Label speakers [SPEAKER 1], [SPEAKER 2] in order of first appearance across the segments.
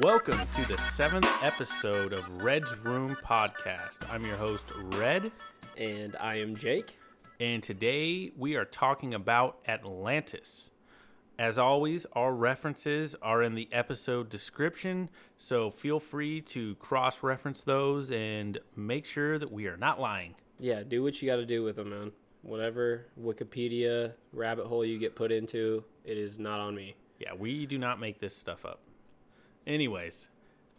[SPEAKER 1] Welcome to the seventh episode of Red's Room Podcast. I'm your host, Red,
[SPEAKER 2] And I am Jake.
[SPEAKER 1] and today we are talking about Atlantis. As always, our references are in the episode description, so feel free to cross reference those and make sure that we are not lying.
[SPEAKER 2] Yeah, do what you got to do with them, man. Whatever Wikipedia rabbit hole you get put into, it is not on me.
[SPEAKER 1] Yeah, we do not make this stuff up. Anyways,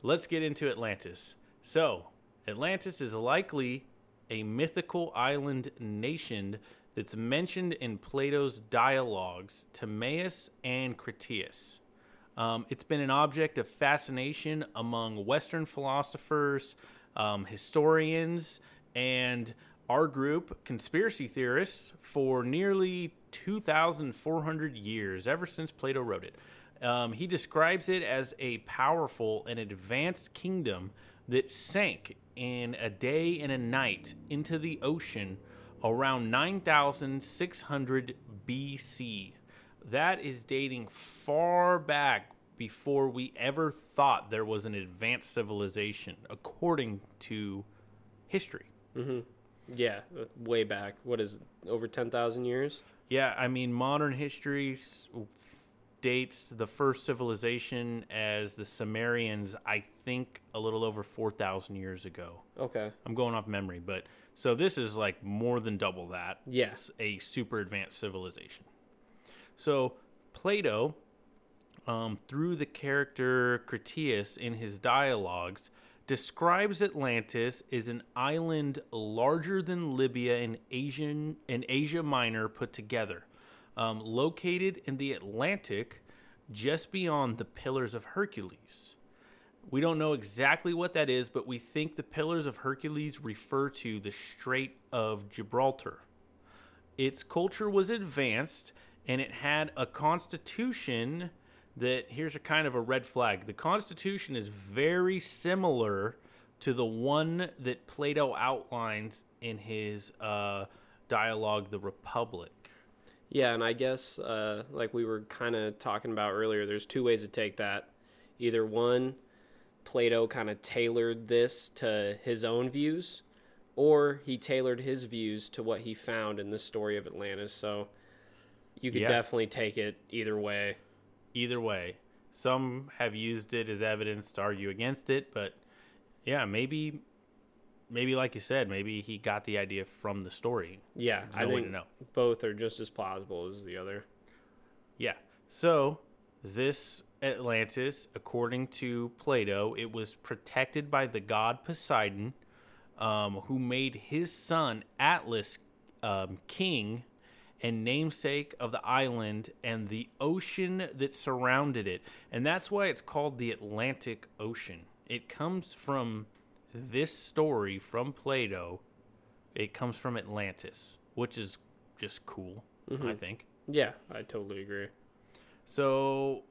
[SPEAKER 1] let's get into Atlantis. So, Atlantis is likely a mythical island nation that's mentioned in Plato's dialogues Timaeus and Critias. Um, it's been an object of fascination among Western philosophers, um, historians, and our group, conspiracy theorists, for nearly 2,400 years, ever since Plato wrote it. Um, he describes it as a powerful and advanced kingdom that sank in a day and a night into the ocean around 9600 BC. That is dating far back before we ever thought there was an advanced civilization, according to history.
[SPEAKER 2] Yeah, uh, way back. What is it? Over 10,000 years?
[SPEAKER 1] Yeah, I mean, modern history s- dates the first civilization as the Sumerians, I think, a little over 4,000 years ago.
[SPEAKER 2] Okay.
[SPEAKER 1] I'm going off memory, but so this is like more than double that.
[SPEAKER 2] Yeah.
[SPEAKER 1] A super advanced civilization. So Plato, um, through the character Critias in his dialogues, describes Atlantis as an island larger than Libya and Asian and Asia Minor put together, um, located in the Atlantic, just beyond the Pillars of Hercules. We don't know exactly what that is, but we think the Pillars of Hercules refer to the Strait of Gibraltar. Its culture was advanced and it had a constitution that here's a kind of a red flag. The constitution is very similar to the one that Plato outlines in his uh, dialogue, The Republic.
[SPEAKER 2] Yeah, and I guess, uh, like we were kind of talking about earlier, there's two ways to take that. Either one, Plato kind of tailored this to his own views, or he tailored his views to what he found in the story of Atlantis. So you could
[SPEAKER 1] Yeah.
[SPEAKER 2] definitely take it either way.
[SPEAKER 1] Either way, some have used it as evidence to argue against it, but yeah, maybe, maybe like you said, maybe he got the idea from the story.
[SPEAKER 2] Yeah,
[SPEAKER 1] There's
[SPEAKER 2] I
[SPEAKER 1] no
[SPEAKER 2] think
[SPEAKER 1] know.
[SPEAKER 2] both are just as plausible as the other.
[SPEAKER 1] Yeah. So this Atlantis, according to Plato, it was protected by the god Poseidon, um, who made his son Atlas um, king and namesake of the island and the ocean that surrounded it. And that's why it's called the Atlantic Ocean. It comes from this story from Plato. It comes from Atlantis, which is just cool, I think.
[SPEAKER 2] Yeah, I totally agree.
[SPEAKER 1] So,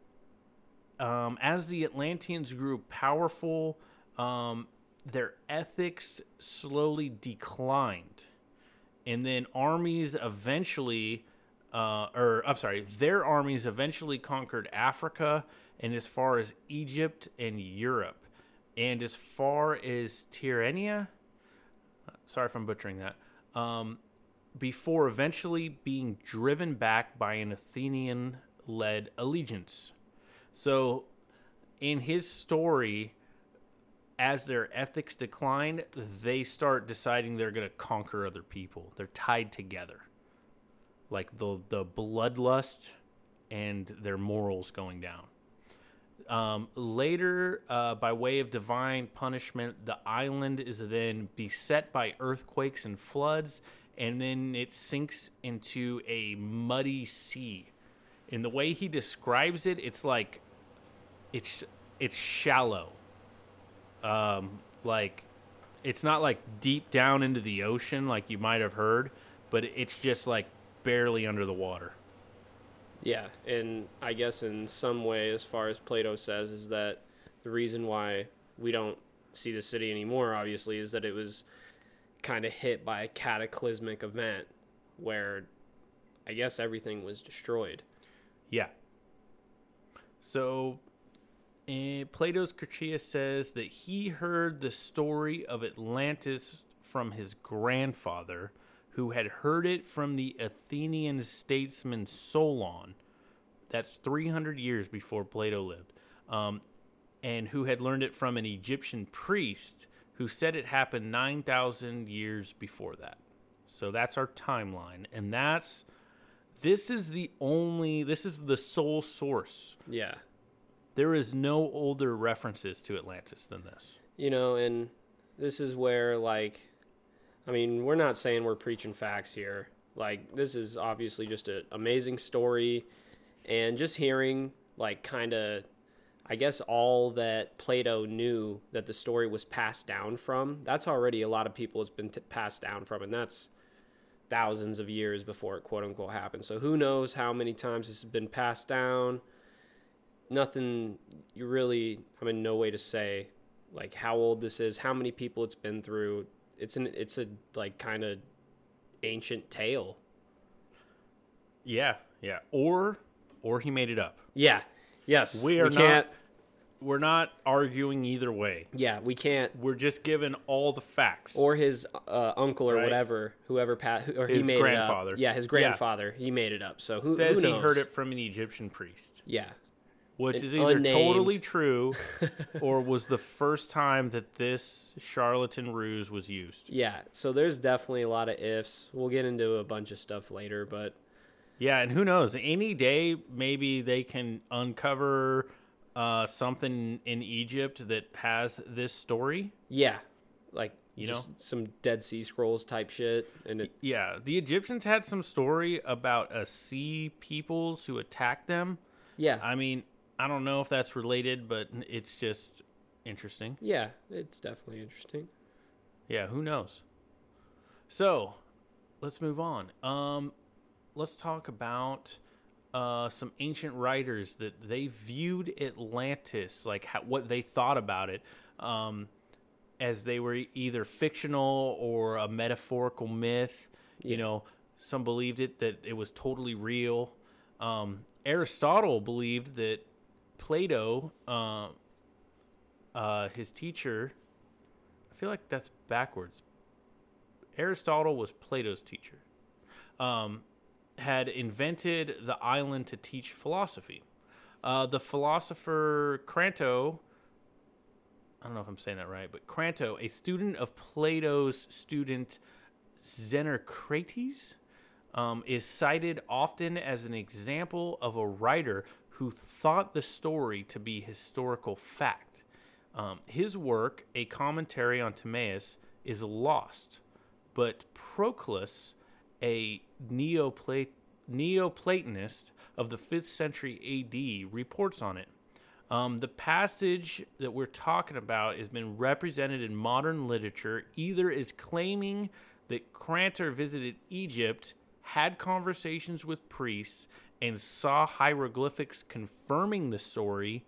[SPEAKER 1] um, as the Atlanteans grew powerful, um, their ethics slowly declined. And then armies eventually, uh, or I'm sorry, their armies eventually conquered Africa and as far as Egypt and Europe. And as far as Tyrrhenia, sorry if I'm butchering that, um, before eventually being driven back by an Athenian led allegiance. So, in his story, as their ethics decline, they start deciding they're going to conquer other people. They're tied together. Like the, the bloodlust and their morals going down. Um, later, uh, by way of divine punishment, the island is then beset by earthquakes and floods, and then it sinks into a muddy sea. In the way he describes it, it's like it's it's shallow. Um, like it's not like deep down into the ocean like you might have heard, but it's just like barely under the water.
[SPEAKER 2] Yeah, and I guess in some way, as far as Plato says, is that the reason why we don't see the city anymore, obviously, is that it was kind of hit by a cataclysmic event where I guess everything was destroyed.
[SPEAKER 1] Yeah. So, And Plato's Critias says that he heard the story of Atlantis from his grandfather, who had heard it from the Athenian statesman Solon. That's 300 years before Plato lived. Um, and who had learned it from an Egyptian priest who said it happened 9,000 years before that. So that's our timeline. And that's this is the only this is the sole source.
[SPEAKER 2] Yeah.
[SPEAKER 1] There is no older references to Atlantis than this.
[SPEAKER 2] You know, and this is where like I mean, we're not saying we're preaching facts here. Like this is obviously just an amazing story and just hearing like kind of I guess all that Plato knew that the story was passed down from, that's already a lot of people it's been t- passed down from and that's thousands of years before it quote unquote happened. So who knows how many times this has been passed down? Nothing you really I'm in no way to say like how old this is, how many people it's been through. It's an it's a like kind of ancient tale.
[SPEAKER 1] Yeah, yeah. Or or he made it up.
[SPEAKER 2] Yeah. Yes.
[SPEAKER 1] We are
[SPEAKER 2] we can't
[SPEAKER 1] not we're not arguing either way.
[SPEAKER 2] yeah, we can't
[SPEAKER 1] We're just given all the facts.
[SPEAKER 2] or his uh, uncle or
[SPEAKER 1] Right.
[SPEAKER 2] whatever, whoever pa- or he
[SPEAKER 1] His
[SPEAKER 2] made
[SPEAKER 1] grandfather.
[SPEAKER 2] it up. Yeah, his
[SPEAKER 1] Yeah.
[SPEAKER 2] grandfather. He made it up. So who
[SPEAKER 1] says
[SPEAKER 2] who
[SPEAKER 1] he heard it from an Egyptian priest,
[SPEAKER 2] Yeah.
[SPEAKER 1] Which is either
[SPEAKER 2] unnamed-
[SPEAKER 1] totally true or was the first time that this charlatan ruse was used.
[SPEAKER 2] Yeah. So there's definitely a lot of ifs. We'll get into a bunch of stuff later, but
[SPEAKER 1] Yeah, and who knows? Any day, maybe they can uncover uh, something in Egypt that has this story.
[SPEAKER 2] yeah, like
[SPEAKER 1] You
[SPEAKER 2] just some Dead Sea Scrolls type shit, and it,
[SPEAKER 1] Yeah, the Egyptians had some story about a sea peoples who attacked them.
[SPEAKER 2] yeah,
[SPEAKER 1] I mean, I don't know if that's related, but it's just interesting.
[SPEAKER 2] yeah, it's definitely interesting.
[SPEAKER 1] Yeah, who knows? So, let's move on. Um, let's talk about uh, some ancient writers that they viewed Atlantis, like how, what they thought about it, um, as they were either fictional or a metaphorical myth. You know, some believed it that it was totally real. Um, Aristotle believed that Plato, uh, uh, his teacher, I feel like that's backwards. Aristotle was Plato's teacher. Um, had invented the island to teach philosophy. Uh, the philosopher Cranto, I don't know if I'm saying that right, but Cranto, a student of Plato's student Xenocrates, um, is cited often as an example of a writer who thought the story to be historical fact. Um, his work, A Commentary on Timaeus, is lost, but Proclus, a Neopla- Neoplatonist of the 5th century AD, reports on it. Um, the passage that we're talking about has been represented in modern literature either as claiming that Crantor visited Egypt, had conversations with priests, and saw hieroglyphics confirming the story,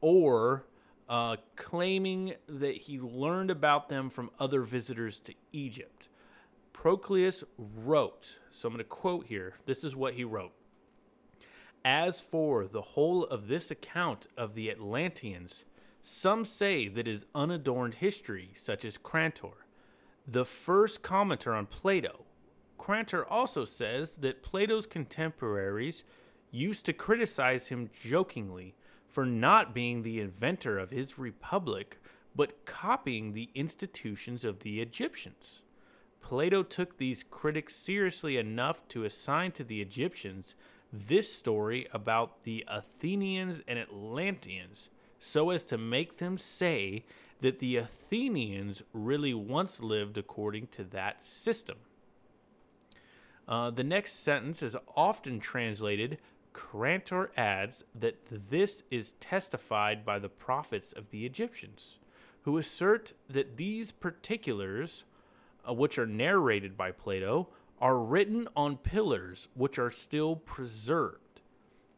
[SPEAKER 1] or uh, claiming that he learned about them from other visitors to Egypt. Proclus wrote, so I'm going to quote here. This is what he wrote. As for the whole of this account of the Atlanteans, some say that is unadorned history, such as Crantor, the first commenter on Plato. Crantor also says that Plato's contemporaries used to criticize him jokingly for not being the inventor of his republic, but copying the institutions of the Egyptians. Plato took these critics seriously enough to assign to the Egyptians this story about the Athenians and Atlanteans so as to make them say that the Athenians really once lived according to that system. Uh, the next sentence is often translated Crantor adds that this is testified by the prophets of the Egyptians, who assert that these particulars, uh, which are narrated by Plato, are written on pillars which are still preserved.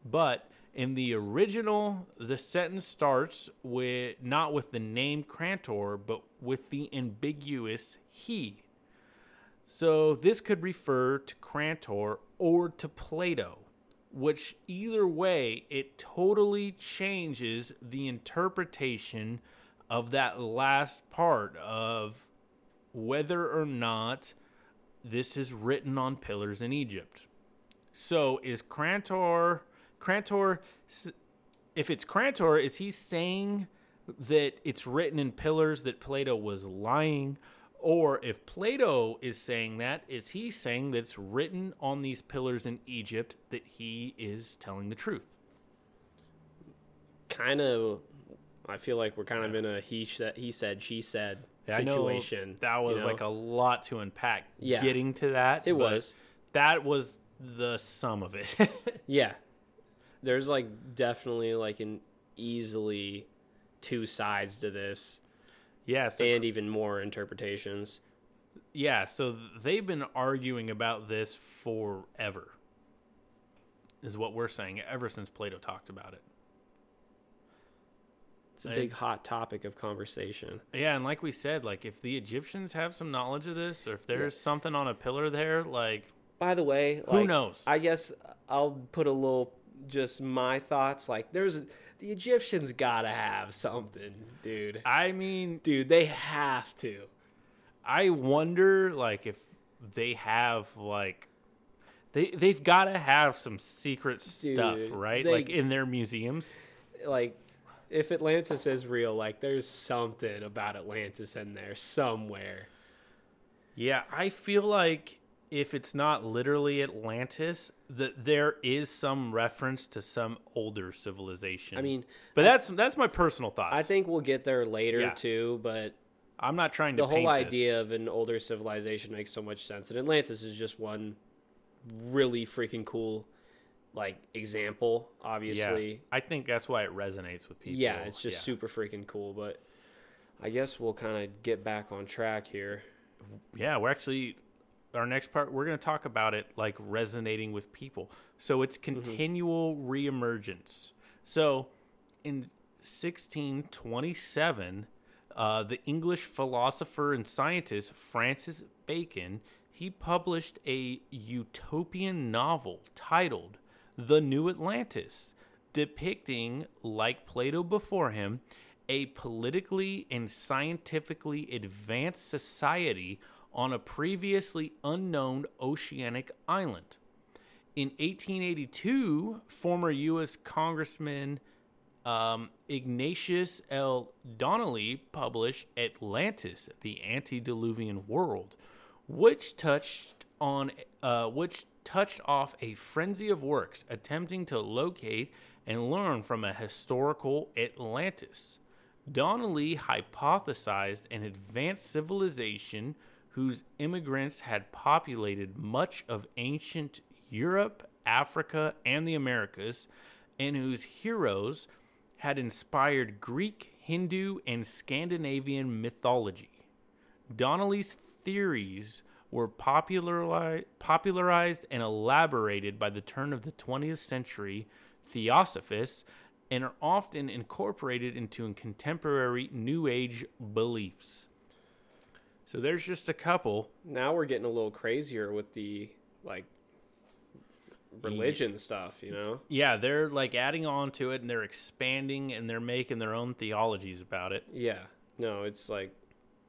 [SPEAKER 1] But in the original, the sentence starts with not with the name Crantor, but with the ambiguous he. So this could refer to Crantor or to Plato. which either way, it totally changes the interpretation of that last part of whether or not this is written on pillars in Egypt. So is Crantor Crantor if it's Crantor is he saying that it's written in pillars that Plato was lying or if Plato is saying that is he saying that it's written on these pillars in Egypt that he is telling the truth?
[SPEAKER 2] Kind of I feel like we're kind of in a he said he said she said situation.
[SPEAKER 1] that was
[SPEAKER 2] you know?
[SPEAKER 1] like a lot to unpack.
[SPEAKER 2] Yeah.
[SPEAKER 1] Getting to that.
[SPEAKER 2] It was.
[SPEAKER 1] That was the sum of it.
[SPEAKER 2] Yeah. There's like definitely like an easily two sides to this
[SPEAKER 1] yeah. So
[SPEAKER 2] and even more interpretations.
[SPEAKER 1] yeah. So they've been arguing about this forever. Is what we're saying ever since Plato talked about it.
[SPEAKER 2] It's a big hot topic of conversation.
[SPEAKER 1] Yeah, and like we said, like if the Egyptians have some knowledge of this, or if there's something on a pillar there, like
[SPEAKER 2] By the way,
[SPEAKER 1] who
[SPEAKER 2] like,
[SPEAKER 1] knows?
[SPEAKER 2] I guess I'll put a little just my thoughts like there's the Egyptians got to have something, dude.
[SPEAKER 1] I mean,
[SPEAKER 2] Dude, they have to.
[SPEAKER 1] I wonder like if they have like they they've got to have some secret stuff, right?
[SPEAKER 2] they-
[SPEAKER 1] like in their museums.
[SPEAKER 2] Like if Atlantis is real, like there's something about Atlantis in there somewhere.
[SPEAKER 1] Yeah, I feel like if it's not literally Atlantis, that there is some reference to some older civilization.
[SPEAKER 2] I mean,
[SPEAKER 1] but that's that's my personal thoughts.
[SPEAKER 2] I think we'll get there later
[SPEAKER 1] Yeah.
[SPEAKER 2] too, but
[SPEAKER 1] I'm not trying to
[SPEAKER 2] the whole
[SPEAKER 1] paint this.
[SPEAKER 2] idea of an older civilization makes so much sense. And Atlantis is just one really freaking cool like example,
[SPEAKER 1] Yeah,
[SPEAKER 2] obviously.
[SPEAKER 1] I think that's why it resonates with people.
[SPEAKER 2] Yeah, it's just
[SPEAKER 1] Yeah.
[SPEAKER 2] super freaking cool, but I guess we'll kind of get back on track here.
[SPEAKER 1] yeah, we're actually our next part we're going to talk about it like resonating with people. So it's continual reemergence. So in 1627, uh, the English philosopher and scientist Francis Bacon he published a utopian novel titled The New Atlantis, depicting, like Plato before him, a politically and scientifically advanced society on a previously unknown oceanic island. In 1882, former U.S. Congressman um, Ignatius L. Donnelly published Atlantis, the Antediluvian World, which touched on uh, which touched off a frenzy of works attempting to locate and learn from a historical Atlantis. Donnelly hypothesized an advanced civilization whose immigrants had populated much of ancient Europe, Africa, and the Americas, and whose heroes had inspired Greek, Hindu, and Scandinavian mythology. Donnelly's theories were populari- popularized and elaborated by the turn of the 20th century theosophists and are often incorporated into contemporary New Age beliefs. So there's just a couple.
[SPEAKER 2] Now we're getting a little crazier with the like religion stuff, you know?
[SPEAKER 1] Yeah, they're like adding on to it and they're expanding and they're making their own theologies about it.
[SPEAKER 2] Yeah. No, it's like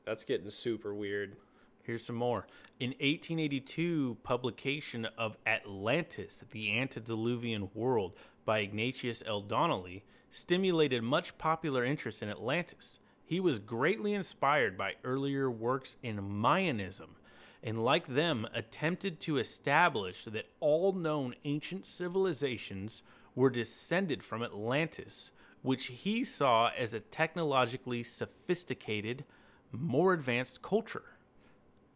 [SPEAKER 2] that's getting super weird.
[SPEAKER 1] Here's some more. In 1882, publication of Atlantis, the Antediluvian World by Ignatius L. Donnelly stimulated much popular interest in Atlantis. He was greatly inspired by earlier works in Mayanism and, like them, attempted to establish that all known ancient civilizations were descended from Atlantis, which he saw as a technologically sophisticated, more advanced culture.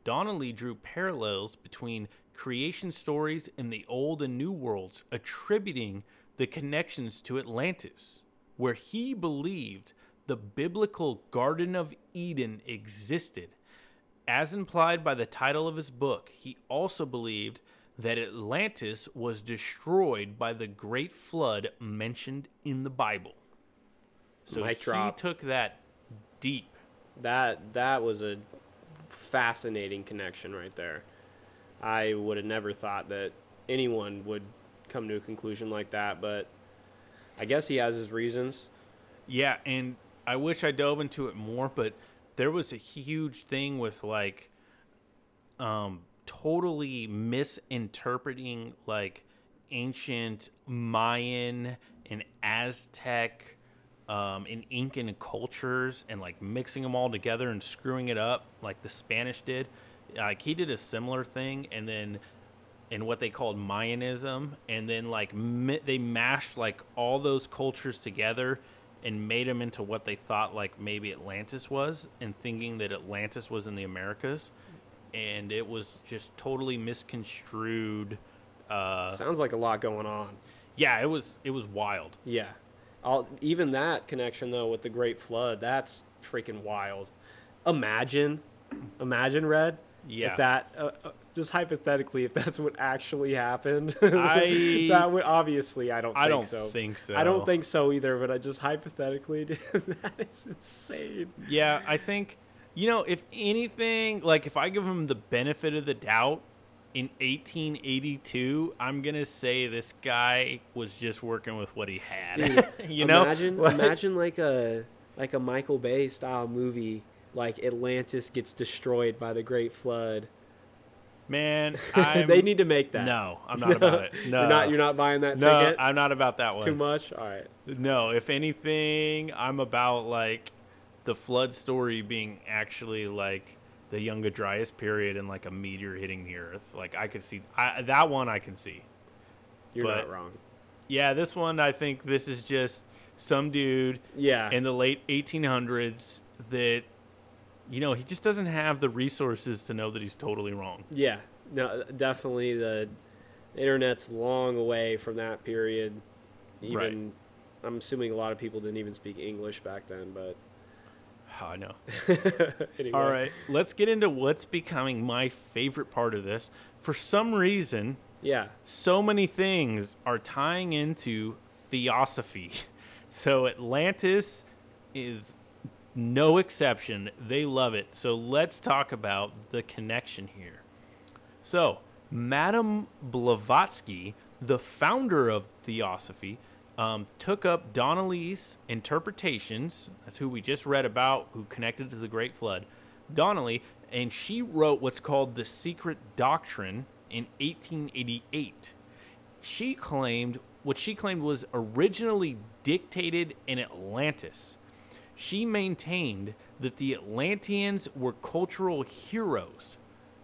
[SPEAKER 1] Donnelly drew parallels between creation stories in the old and new worlds, attributing the connections to Atlantis, where he believed the biblical Garden of Eden existed. As implied by the title of his book, he also believed that Atlantis was destroyed by the great flood mentioned in the Bible. So
[SPEAKER 2] Mic
[SPEAKER 1] he
[SPEAKER 2] drop.
[SPEAKER 1] took that deep.
[SPEAKER 2] That that was a fascinating connection right there. I would have never thought that anyone would come to a conclusion like that, but I guess he has his reasons.
[SPEAKER 1] Yeah, and I wish I dove into it more, but there was a huge thing with like um totally misinterpreting like ancient Mayan and Aztec um, and Incan cultures and like mixing them all together and screwing it up like the Spanish did. Like he did a similar thing, and then in what they called Mayanism, and then like mi- they mashed like all those cultures together and made them into what they thought like maybe Atlantis was, and thinking that Atlantis was in the Americas, and it was just totally misconstrued. Uh,
[SPEAKER 2] Sounds like a lot going on.
[SPEAKER 1] yeah, it was it was wild.
[SPEAKER 2] Yeah. I'll, even that connection though with the Great Flood, that's freaking wild. Imagine, imagine Red.
[SPEAKER 1] Yeah.
[SPEAKER 2] If that, uh, uh, just hypothetically, if that's what actually happened,
[SPEAKER 1] I-
[SPEAKER 2] that would obviously I don't.
[SPEAKER 1] I
[SPEAKER 2] think
[SPEAKER 1] don't
[SPEAKER 2] so.
[SPEAKER 1] think so.
[SPEAKER 2] I don't think so either. But I just hypothetically, that is insane.
[SPEAKER 1] Yeah, I think you know if anything, like if I give him the benefit of the doubt in 1882, I'm gonna say this guy was just working with what he had.
[SPEAKER 2] Dude,
[SPEAKER 1] you know,
[SPEAKER 2] imagine
[SPEAKER 1] Like-
[SPEAKER 2] imagine like a like a Michael Bay style movie, like Atlantis gets destroyed by the Great Flood.
[SPEAKER 1] man, I'm,
[SPEAKER 2] they need to make that.
[SPEAKER 1] No, I'm not about it. No,
[SPEAKER 2] you're not. You're not buying that
[SPEAKER 1] No,
[SPEAKER 2] ticket.
[SPEAKER 1] I'm not about that
[SPEAKER 2] It's
[SPEAKER 1] one.
[SPEAKER 2] too much. All right.
[SPEAKER 1] No, if anything, I'm about like the flood story being actually like the Younger Dryas period and like a meteor hitting the Earth. Like I could see I, that one. I can see.
[SPEAKER 2] You're
[SPEAKER 1] But-
[SPEAKER 2] not wrong.
[SPEAKER 1] Yeah, this one I think this is just some dude
[SPEAKER 2] Yeah.
[SPEAKER 1] in the late 1800s that you know he just doesn't have the resources to know that he's totally wrong.
[SPEAKER 2] yeah. No, definitely the internet's long away from that period. Even
[SPEAKER 1] Right.
[SPEAKER 2] I'm assuming a lot of people didn't even speak English back then, but ah,
[SPEAKER 1] I know.
[SPEAKER 2] anyway.
[SPEAKER 1] All right, let's get into what's becoming my favorite part of this. For some reason,
[SPEAKER 2] Yeah.
[SPEAKER 1] so many things are tying into theosophy. So Atlantis is no exception. They love it. So let's talk about the connection here. So, Madame Blavatsky, the founder of theosophy, um, took up Donnelly's interpretations. That's who we just read about, who connected to the Great Flood. Donnelly, and she wrote what's called the Secret Doctrine in 1888 she claimed what she claimed was originally dictated in Atlantis. She maintained that the Atlanteans were cultural heroes.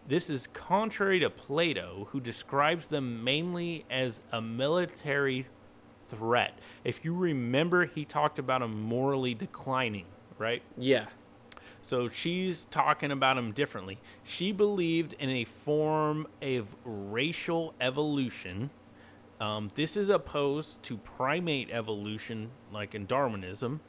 [SPEAKER 1] This is contrary to Plato, who describes them mainly as a military threat. If you remember, he talked about them morally declining, right?
[SPEAKER 2] Yeah.
[SPEAKER 1] So she's talking about them differently. She believed in a form of racial evolution. Um, this is opposed to primate evolution, like in Darwinism.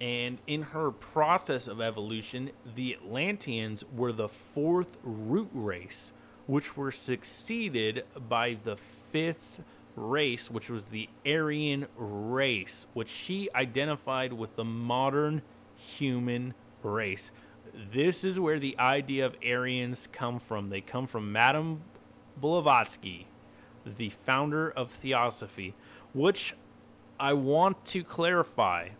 [SPEAKER 1] And in her process of evolution, the Atlanteans were the fourth root race, which were succeeded by the fifth race, which was the Aryan race, which she identified with the modern human race. This is where the idea of Aryans come from. They come from Madame Blavatsky, the founder of Theosophy, which I want to clarify.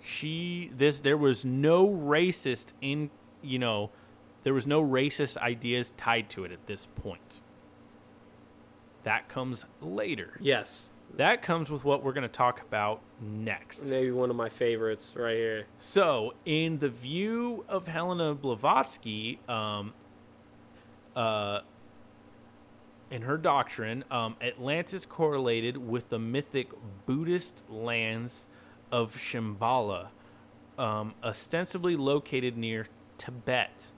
[SPEAKER 1] She this there was no racist in you know there was no racist ideas tied to it at this point. That comes later.
[SPEAKER 2] Yes.
[SPEAKER 1] That comes with what we're going to talk about next.
[SPEAKER 2] Maybe one of my favorites right here.
[SPEAKER 1] So, in the view of Helena Blavatsky, um, uh, in her doctrine, um, Atlantis correlated with the mythic Buddhist lands of Shambhala, um, ostensibly located near Tibet,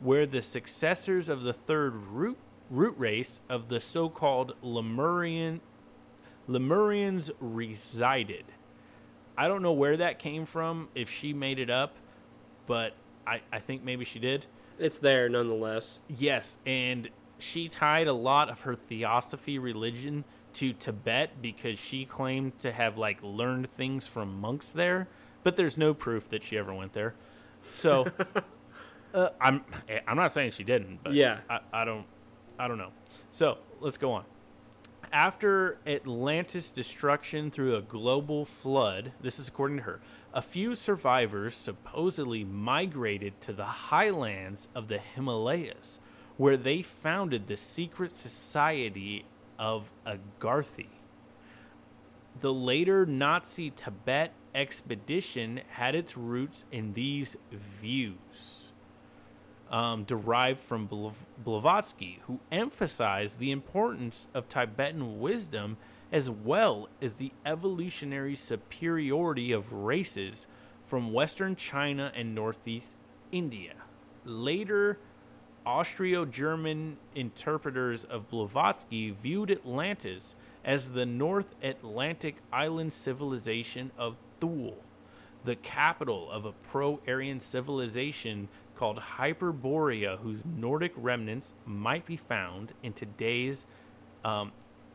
[SPEAKER 1] where the successors of the third root, root race of the so called Lemurian, Lemurians resided. I don't know where that came from, if she made it up, but I, I think maybe she did.
[SPEAKER 2] It's there nonetheless.
[SPEAKER 1] Yes, and she tied a lot of her theosophy religion to Tibet because she claimed to have like learned things from monks there, but there's no proof that she ever went there. So uh, I'm I'm not saying she didn't, but
[SPEAKER 2] Yeah.
[SPEAKER 1] I, I don't I don't know. So let's go on. after Atlantis' destruction through a global flood, this is according to her, a few survivors supposedly migrated to the highlands of the Himalayas, where they founded the secret society of Agartha. The later Nazi Tibet expedition had its roots in these views, um, derived from Blav- Blavatsky, who emphasized the importance of Tibetan wisdom as well as the evolutionary superiority of races from Western China and Northeast India. Later, Austro German interpreters of Blavatsky viewed Atlantis as the North Atlantic island civilization of Thule, the capital of a pro Aryan civilization called Hyperborea, whose Nordic remnants might be found in today's um,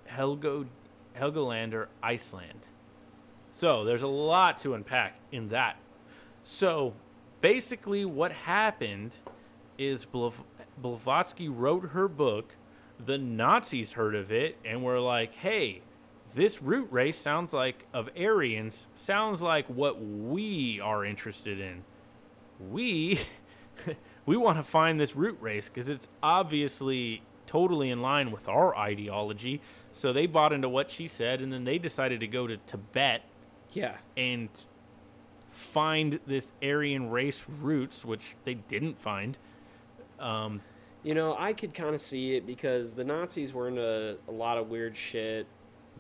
[SPEAKER 1] Helgo, Helgoland or Iceland. So there's a lot to unpack in that. So basically, what happened is Blav- Blavatsky wrote her book. The Nazis heard of it and were like, hey, this root race sounds like, of Aryans, sounds like what we are interested in. We, we want to find this root race because it's obviously totally in line with our ideology. So they bought into what she said and then they decided to go to Tibet
[SPEAKER 2] Yeah.
[SPEAKER 1] and find this Aryan race roots, which they didn't find. Um,
[SPEAKER 2] You know, I could kind of see it because the Nazis were into a lot of weird shit.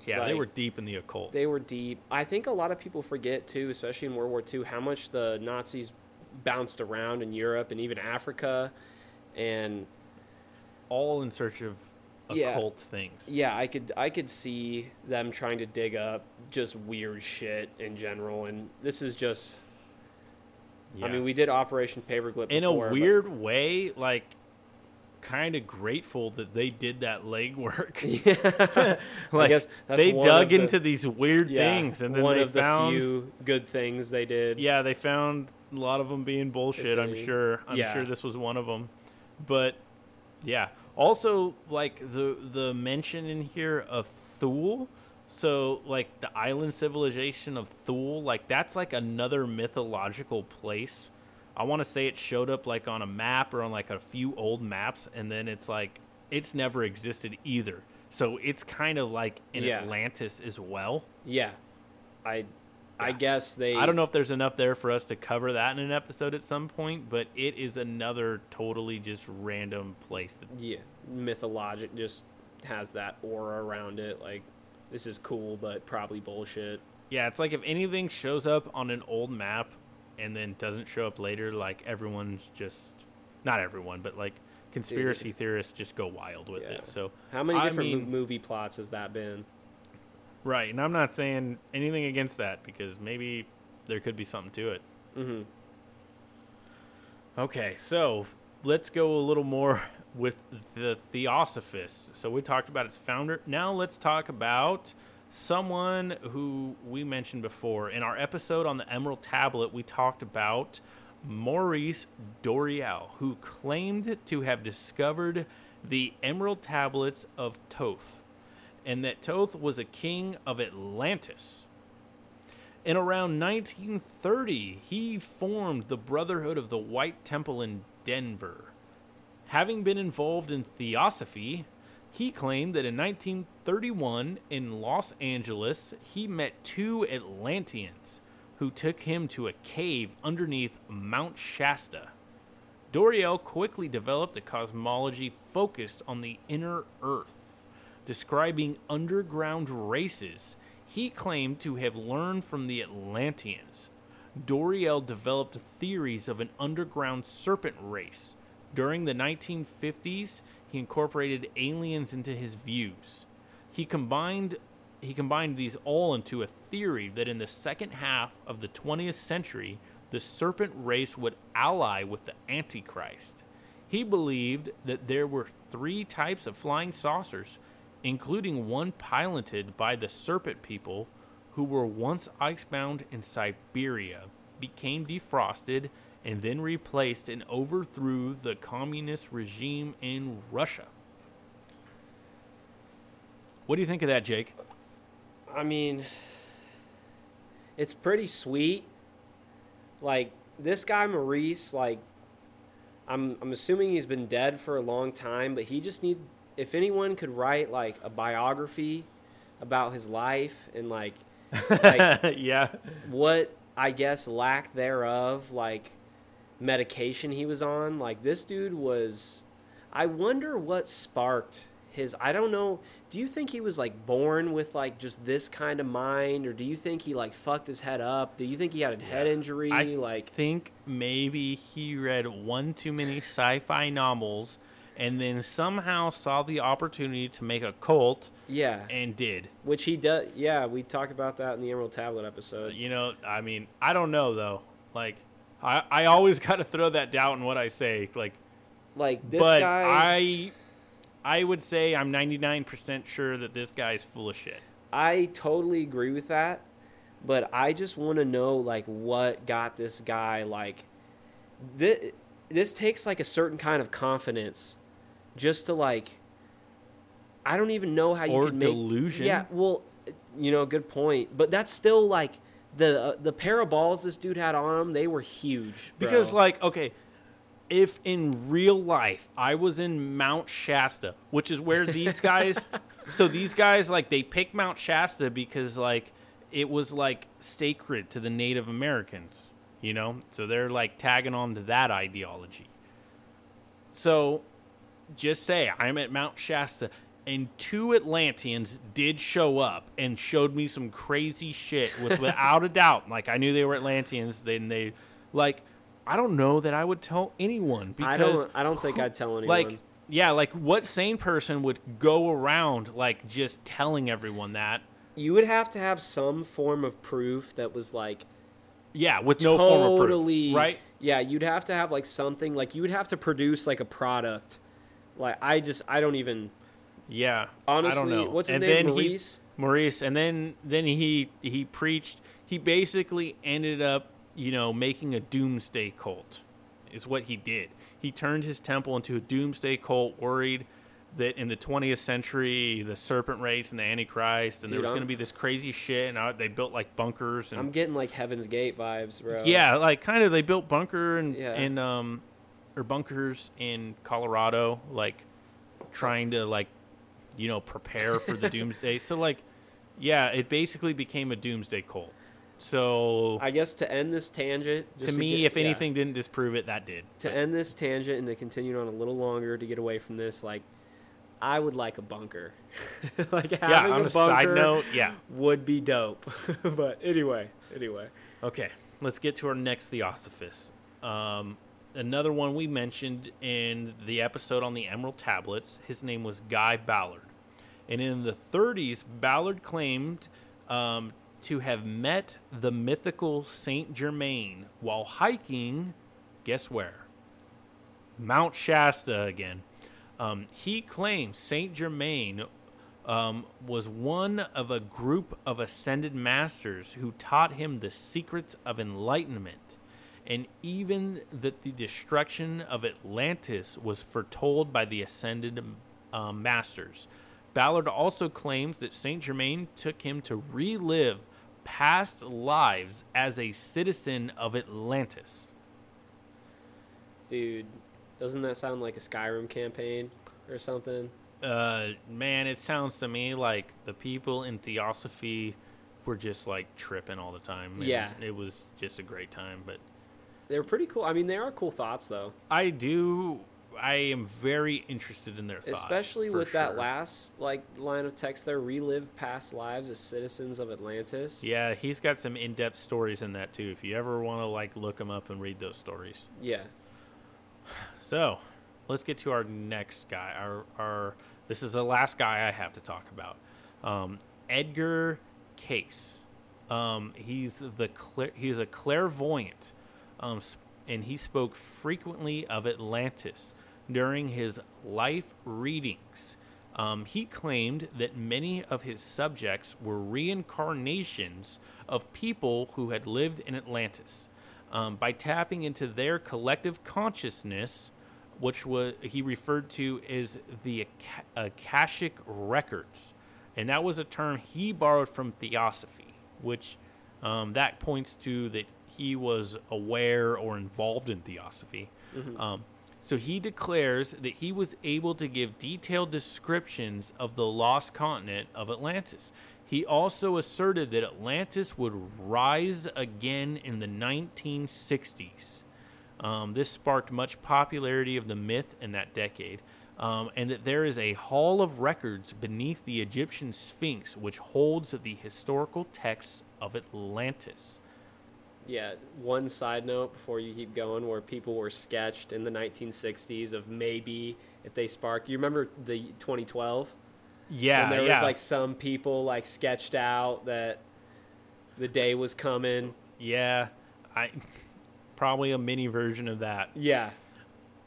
[SPEAKER 1] yeah, they were deep in the occult.
[SPEAKER 2] They were deep. I think a lot of people forget too, especially in World War II, how much the Nazis bounced around in Europe and even Africa. And
[SPEAKER 1] all in search of
[SPEAKER 2] Yeah.
[SPEAKER 1] occult things.
[SPEAKER 2] yeah, I could I could see them trying to dig up just weird shit in general. And this is just I mean, we did Operation Paperclip
[SPEAKER 1] in
[SPEAKER 2] before,
[SPEAKER 1] a
[SPEAKER 2] but-
[SPEAKER 1] weird way, like kind of grateful that they did that legwork.
[SPEAKER 2] Yeah.
[SPEAKER 1] like
[SPEAKER 2] I guess that's
[SPEAKER 1] they dug
[SPEAKER 2] the-
[SPEAKER 1] into these weird
[SPEAKER 2] yeah,
[SPEAKER 1] things, and then
[SPEAKER 2] one
[SPEAKER 1] they
[SPEAKER 2] of the
[SPEAKER 1] found.
[SPEAKER 2] few good things they did.
[SPEAKER 1] Yeah, they found a lot of them being bullshit. I'm sure. I'm
[SPEAKER 2] yeah.
[SPEAKER 1] sure this was one of them. But yeah, also like the the mention in here of Thule. So like the island civilization of Thule, like that's like another mythological place. I want to say it showed up like on a map or on like a few old maps, and then it's like it's never existed either. So it's kind of like in
[SPEAKER 2] Yeah.
[SPEAKER 1] Atlantis as well.
[SPEAKER 2] Yeah. I I
[SPEAKER 1] Yeah.
[SPEAKER 2] guess they
[SPEAKER 1] I don't know if there's enough there for us to cover that in an episode at some point, but it is another totally just random place. That,
[SPEAKER 2] yeah, mythologic just has that aura around it. Like, this is cool, but probably bullshit.
[SPEAKER 1] yeah, it's like if anything shows up on an old map and then doesn't show up later, like everyone's just not everyone, but like conspiracy theorists just go wild with
[SPEAKER 2] Yeah.
[SPEAKER 1] it. So
[SPEAKER 2] How many
[SPEAKER 1] I
[SPEAKER 2] different
[SPEAKER 1] mean-
[SPEAKER 2] movie plots has that been?
[SPEAKER 1] right, and I'm not saying anything against that because maybe there could be something to it.
[SPEAKER 2] Mm-hmm.
[SPEAKER 1] Okay, so let's go a little more with the Theosophists. So we talked about its founder. Now let's talk about someone who we mentioned before. In our episode on the Emerald Tablet, we talked about Maurice Doreal, who claimed to have discovered the Emerald Tablets of Thoth, and that Thoth was a king of Atlantis. In around 1930, he formed the Brotherhood of the White Temple in Denver. Having been involved in theosophy, he claimed that in 1931 in Los Angeles, he met two Atlanteans who took him to a cave underneath Mount Shasta. Doreal quickly developed a cosmology focused on the inner earth, describing underground races he claimed to have learned from the Atlanteans. Doreal developed theories of an underground serpent race. During the 1950s, he incorporated aliens into his views. He combined he combined these all into a theory that in the second half of the 20th century, the serpent race would ally with the Antichrist. He believed that there were three types of flying saucers, including one piloted by the serpent people who were once icebound in Siberia, became defrosted, and then replaced and overthrew the communist regime in Russia. What do you think of that, Jake?
[SPEAKER 2] I mean, it's pretty sweet. Like this guy Maurice, like I'm I'm assuming he's been dead for a long time, but he just needs if anyone could write like a biography about his life and like like
[SPEAKER 1] yeah.
[SPEAKER 2] what I guess lack thereof, like medication he was on, like this dude was I wonder what sparked his I don't know do you think he was like born with like just this kind of mind or do you think he like fucked his head up do you think he had a head injury
[SPEAKER 1] I
[SPEAKER 2] like
[SPEAKER 1] think maybe he read one too many sci-fi novels and then somehow saw the opportunity to make a cult
[SPEAKER 2] yeah
[SPEAKER 1] and did.
[SPEAKER 2] which he does yeah we talked about that in the emerald tablet episode
[SPEAKER 1] You know, I mean, I don't know though. Like I I always got to throw that doubt in what I say. Like
[SPEAKER 2] like this
[SPEAKER 1] but
[SPEAKER 2] guy
[SPEAKER 1] I I would say I'm 99% sure that this guy's full of shit.
[SPEAKER 2] I totally agree with that, but I just want to know like what got this guy like this this takes like a certain kind of confidence just to like I don't even know how you
[SPEAKER 1] Or
[SPEAKER 2] can make
[SPEAKER 1] delusion.
[SPEAKER 2] Yeah, well, you know, good point, but that's still like the uh, the pair of balls this dude had on him, they were huge. bro.
[SPEAKER 1] Because like, okay, if in real life I was in Mount Shasta, which is where these guys so these guys like they pick Mount Shasta because like it was like sacred to the Native Americans, you know? So they're like tagging on to that ideology. So just say I'm at Mount Shasta and two Atlanteans did show up and showed me some crazy shit with without a doubt. Like I knew they were Atlanteans, then they like I don't know that I would tell anyone because
[SPEAKER 2] I don't I don't think I'd tell anyone.
[SPEAKER 1] like yeah, like what sane person would go around like just telling everyone that?
[SPEAKER 2] you would have to have some form of proof that was like
[SPEAKER 1] Yeah, with no form of proof, right?
[SPEAKER 2] Yeah, you'd have to have like something like you would have to produce like a product. Like I just I don't even
[SPEAKER 1] Yeah,
[SPEAKER 2] honestly.
[SPEAKER 1] I don't know.
[SPEAKER 2] What's his
[SPEAKER 1] and
[SPEAKER 2] name?
[SPEAKER 1] Then
[SPEAKER 2] Maurice.
[SPEAKER 1] He, Maurice, and then then he he preached. He basically ended up, you know, making a doomsday cult. Is what he did. He turned his temple into a doomsday cult, worried that in the 20th century, the serpent race and the Antichrist, and there was going to be this crazy shit, and uh, they built like bunkers and
[SPEAKER 2] I'm getting like Heaven's Gate vibes, bro.
[SPEAKER 1] yeah, like kind of they built bunker and
[SPEAKER 2] Yeah.
[SPEAKER 1] in um or bunkers in Colorado, like trying to like you know prepare for the doomsday. So like yeah, it basically became a doomsday cult. So
[SPEAKER 2] I guess to end this tangent,
[SPEAKER 1] to
[SPEAKER 2] just
[SPEAKER 1] me,
[SPEAKER 2] get-
[SPEAKER 1] if
[SPEAKER 2] yeah,
[SPEAKER 1] anything didn't disprove it, that did.
[SPEAKER 2] to end this tangent and to continue on a little longer to get away from this, like I would like a bunker. like having
[SPEAKER 1] yeah, on
[SPEAKER 2] a
[SPEAKER 1] a side note, yeah.
[SPEAKER 2] would be dope. but anyway, anyway.
[SPEAKER 1] Okay, let's get to our next Theosophist. Um, another one we mentioned in the episode on the Emerald Tablets. His name was Guy Ballard. And in the 30s, Ballard claimed um, to have met the mythical Saint Germain while hiking, guess where? Mount Shasta again. Um, he claims Saint Germain um, was one of a group of ascended masters who taught him the secrets of enlightenment, and even that the destruction of Atlantis was foretold by the ascended um, masters. Ballard also claims that Saint Germain took him to relive past lives as a citizen of Atlantis.
[SPEAKER 2] Dude, doesn't that sound like a Skyrim campaign or something?
[SPEAKER 1] Uh, man, it sounds to me like the people in Theosophy were just like tripping all the time.
[SPEAKER 2] Yeah.
[SPEAKER 1] it was just a great time. But
[SPEAKER 2] They're pretty cool. I mean, they are cool thoughts though.
[SPEAKER 1] I do, I am very interested in their thoughts,
[SPEAKER 2] Especially with that last like line of text there, relive past lives as citizens of Atlantis.
[SPEAKER 1] Yeah, he's got some in-depth stories in that too. If you ever want to like look them up and read those stories.
[SPEAKER 2] Yeah.
[SPEAKER 1] So, let's get to our next guy. Our our this is the last guy I have to talk about. Um, Edgar Cayce. Um, he's the he's a clairvoyant, um, s- and he spoke frequently of Atlantis during his life readings. Um, he claimed that many of his subjects were reincarnations of people who had lived in Atlantis. Um, by tapping into their collective consciousness, which was he referred to as the Ak- Akashic records, and that was a term he borrowed from theosophy, which um, that points to that he was aware or involved in theosophy. Um, so he declares that he was able to give detailed descriptions of the lost continent of Atlantis. He also asserted that Atlantis would rise again in the 1960s. Um, this sparked much popularity of the myth in that decade, um, and that there is a hall of records beneath the Egyptian Sphinx which holds the historical texts of Atlantis.
[SPEAKER 2] Yeah, one side note before you keep going, where people were sketched in the 1960s of maybe if they spark. You remember the 2012?
[SPEAKER 1] Yeah,
[SPEAKER 2] and there
[SPEAKER 1] yeah,
[SPEAKER 2] was like some people like sketched out that the day was coming.
[SPEAKER 1] yeah. I probably a mini version of that.
[SPEAKER 2] Yeah,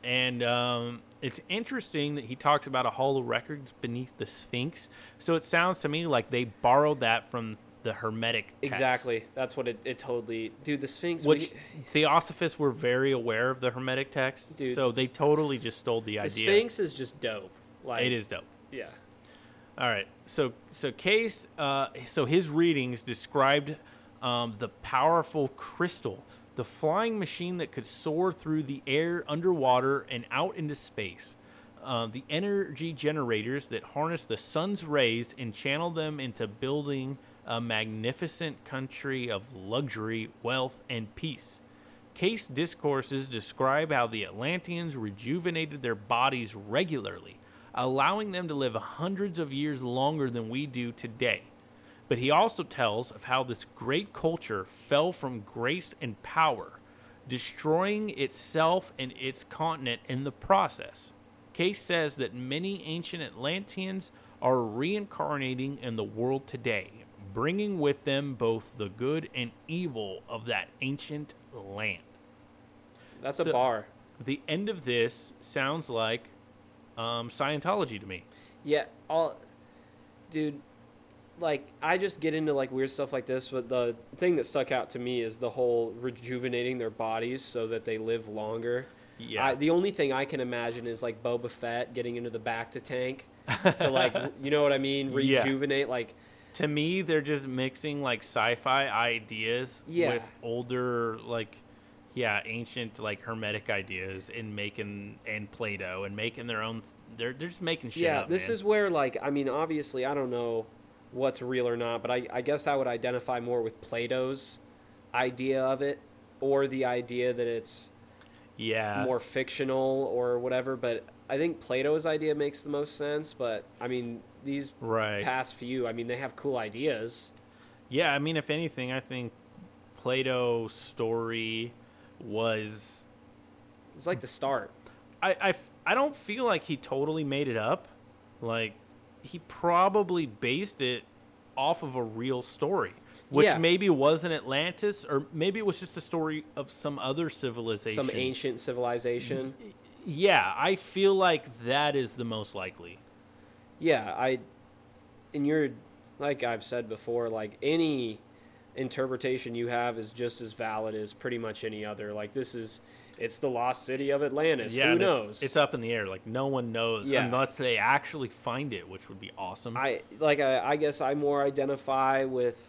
[SPEAKER 1] And um, it's interesting that he talks about a hall of records beneath the Sphinx. So it sounds to me like they borrowed that from the Hermetic text.
[SPEAKER 2] exactly. That's what it, it totally. Dude, the Sphinx.
[SPEAKER 1] Which
[SPEAKER 2] we-
[SPEAKER 1] Theosophists were very aware of the Hermetic text,
[SPEAKER 2] Dude.
[SPEAKER 1] so they totally just stole the
[SPEAKER 2] the
[SPEAKER 1] idea.
[SPEAKER 2] Sphinx is just dope. Like
[SPEAKER 1] It is dope.
[SPEAKER 2] Yeah.
[SPEAKER 1] All right. So so Cayce uh, so his readings described um, the powerful crystal, the flying machine that could soar through the air, underwater, and out into space. Uh, the energy generators that harness the sun's rays and channel them into building a magnificent country of luxury, wealth, and peace. Cayce discourses describe how the Atlanteans rejuvenated their bodies regularly, allowing them to live hundreds of years longer than we do today. But he also tells of how this great culture fell from grace and power, destroying itself and its continent in the process. Cayce says that many ancient Atlanteans are reincarnating in the world today, bringing with them both the good and evil of that ancient land.
[SPEAKER 2] That's
[SPEAKER 1] So-
[SPEAKER 2] a bar.
[SPEAKER 1] The end of this sounds like um, Scientology to me.
[SPEAKER 2] Yeah, all dude, like I just get into like weird stuff like this, but the thing that stuck out to me is the whole rejuvenating their bodies so that they live longer.
[SPEAKER 1] Yeah.
[SPEAKER 2] I, the only thing I can imagine is like Boba Fett getting into the bacta tank to like you know what I mean,
[SPEAKER 1] Yeah.
[SPEAKER 2] rejuvenate like
[SPEAKER 1] to me, they're just mixing like sci-fi ideas
[SPEAKER 2] Yeah.
[SPEAKER 1] with older, like, yeah, ancient like hermetic ideas and making and Plato and making their own. They're they're just making shit
[SPEAKER 2] yeah,
[SPEAKER 1] up.
[SPEAKER 2] this
[SPEAKER 1] man.
[SPEAKER 2] is where like I mean obviously I don't know what's real or not, but I, I guess I would identify more with Plato's idea of it or the idea that it's
[SPEAKER 1] yeah
[SPEAKER 2] more fictional or whatever. But I think Plato's idea makes the most sense. But I mean, these
[SPEAKER 1] right.
[SPEAKER 2] past few, I mean, they have cool ideas.
[SPEAKER 1] Yeah, I mean, if anything, I think Plato's story was.
[SPEAKER 2] It's like the start.
[SPEAKER 1] I, I, I don't feel like he totally made it up. Like, he probably based it off of a real story, which
[SPEAKER 2] Yeah.
[SPEAKER 1] maybe wasn't Atlantis, or maybe it was just a story of some other civilization.
[SPEAKER 2] Some ancient civilization.
[SPEAKER 1] Yeah, I feel like that is the most likely.
[SPEAKER 2] Yeah, I. And you're, like I've said before, like any interpretation you have is just as valid as pretty much any other. Like this is, it's the lost city of Atlantis.
[SPEAKER 1] yeah,
[SPEAKER 2] Who
[SPEAKER 1] and it's-
[SPEAKER 2] knows?
[SPEAKER 1] It's, up in the air. Like no one knows
[SPEAKER 2] Yeah.
[SPEAKER 1] unless they actually find it, which would be awesome.
[SPEAKER 2] I like. I, I guess I more identify with